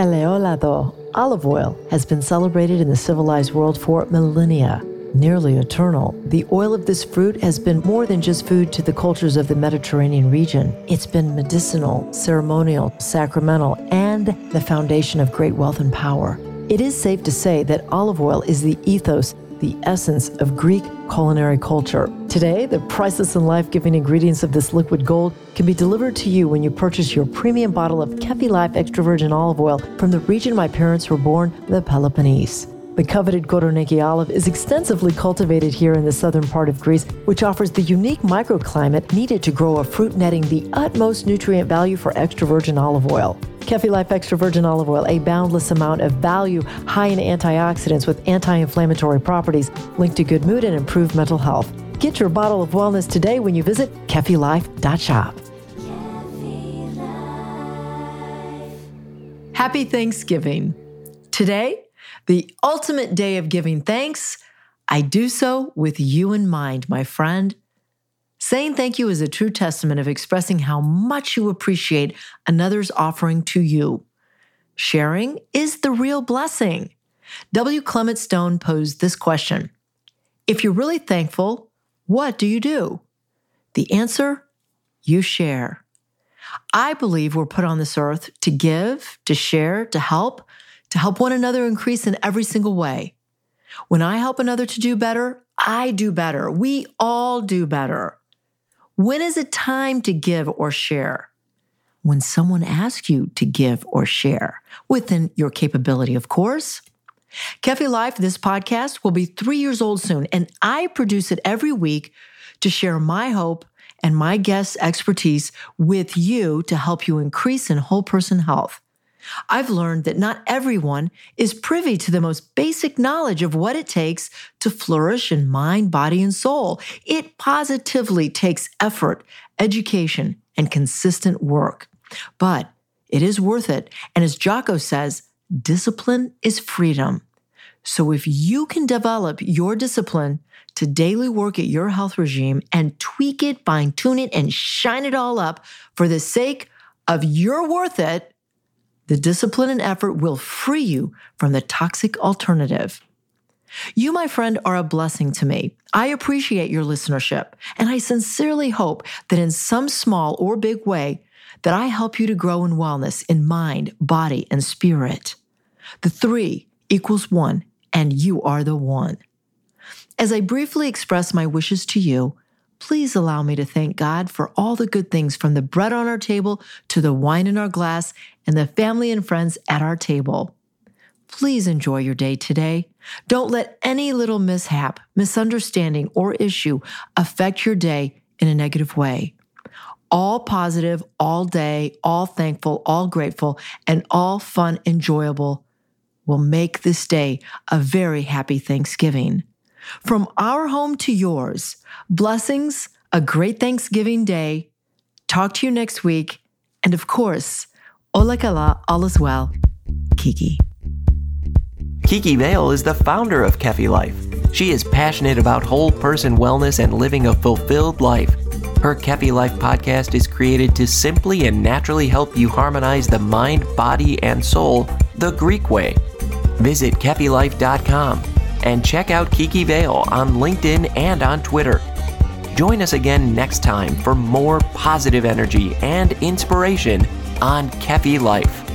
Eleolado olive oil has been celebrated in the civilized world for millennia. Nearly eternal, the oil of this fruit has been more than just food to the cultures of the Mediterranean region. It's been medicinal, ceremonial, sacramental, and the foundation of great wealth and power. It is safe to say that olive oil is the ethos the essence of Greek culinary culture. Today, the priceless and life giving ingredients of this liquid gold can be delivered to you when you purchase your premium bottle of Kefi Life extra virgin olive oil from the region my parents were born, the Peloponnese. The coveted Koroneiki olive is extensively cultivated here in the southern part of Greece, which offers the unique microclimate needed to grow a fruit netting the utmost nutrient value for extra virgin olive oil. Kefi Life Extra Virgin Olive Oil, a boundless amount of value, high in antioxidants with anti inflammatory properties linked to good mood and improved mental health. Get your bottle of wellness today when you visit kefilife.shop. Happy Thanksgiving. Today, the ultimate day of giving thanks, I do so with you in mind, my friend. Saying thank you is a true testament of expressing how much you appreciate another's offering to you. Sharing is the real blessing. W. Clement Stone posed this question If you're really thankful, what do you do? The answer you share. I believe we're put on this earth to give, to share, to help, to help one another increase in every single way. When I help another to do better, I do better. We all do better. When is it time to give or share? When someone asks you to give or share, within your capability, of course. Kefi Life, this podcast, will be three years old soon, and I produce it every week to share my hope and my guests' expertise with you to help you increase in whole person health. I've learned that not everyone is privy to the most basic knowledge of what it takes to flourish in mind, body, and soul. It positively takes effort, education, and consistent work. But it is worth it. And as Jocko says, discipline is freedom. So if you can develop your discipline to daily work at your health regime and tweak it, fine tune it, and shine it all up for the sake of you're worth it, the discipline and effort will free you from the toxic alternative. You, my friend, are a blessing to me. I appreciate your listenership, and I sincerely hope that in some small or big way that I help you to grow in wellness in mind, body, and spirit. The three equals one, and you are the one. As I briefly express my wishes to you, please allow me to thank God for all the good things from the bread on our table to the wine in our glass and the family and friends at our table. Please enjoy your day today. Don't let any little mishap, misunderstanding, or issue affect your day in a negative way. All positive, all day, all thankful, all grateful, and all fun, enjoyable will make this day a very happy Thanksgiving. From our home to yours, blessings, a great Thanksgiving day. Talk to you next week. And of course, Ola Kala, all is well. Kiki. Kiki Vale is the founder of Kefi Life. She is passionate about whole person wellness and living a fulfilled life. Her Kefi Life podcast is created to simply and naturally help you harmonize the mind, body, and soul the Greek way. Visit KefiLife.com and check out Kiki Vale on LinkedIn and on Twitter. Join us again next time for more positive energy and inspiration on Kefi Life.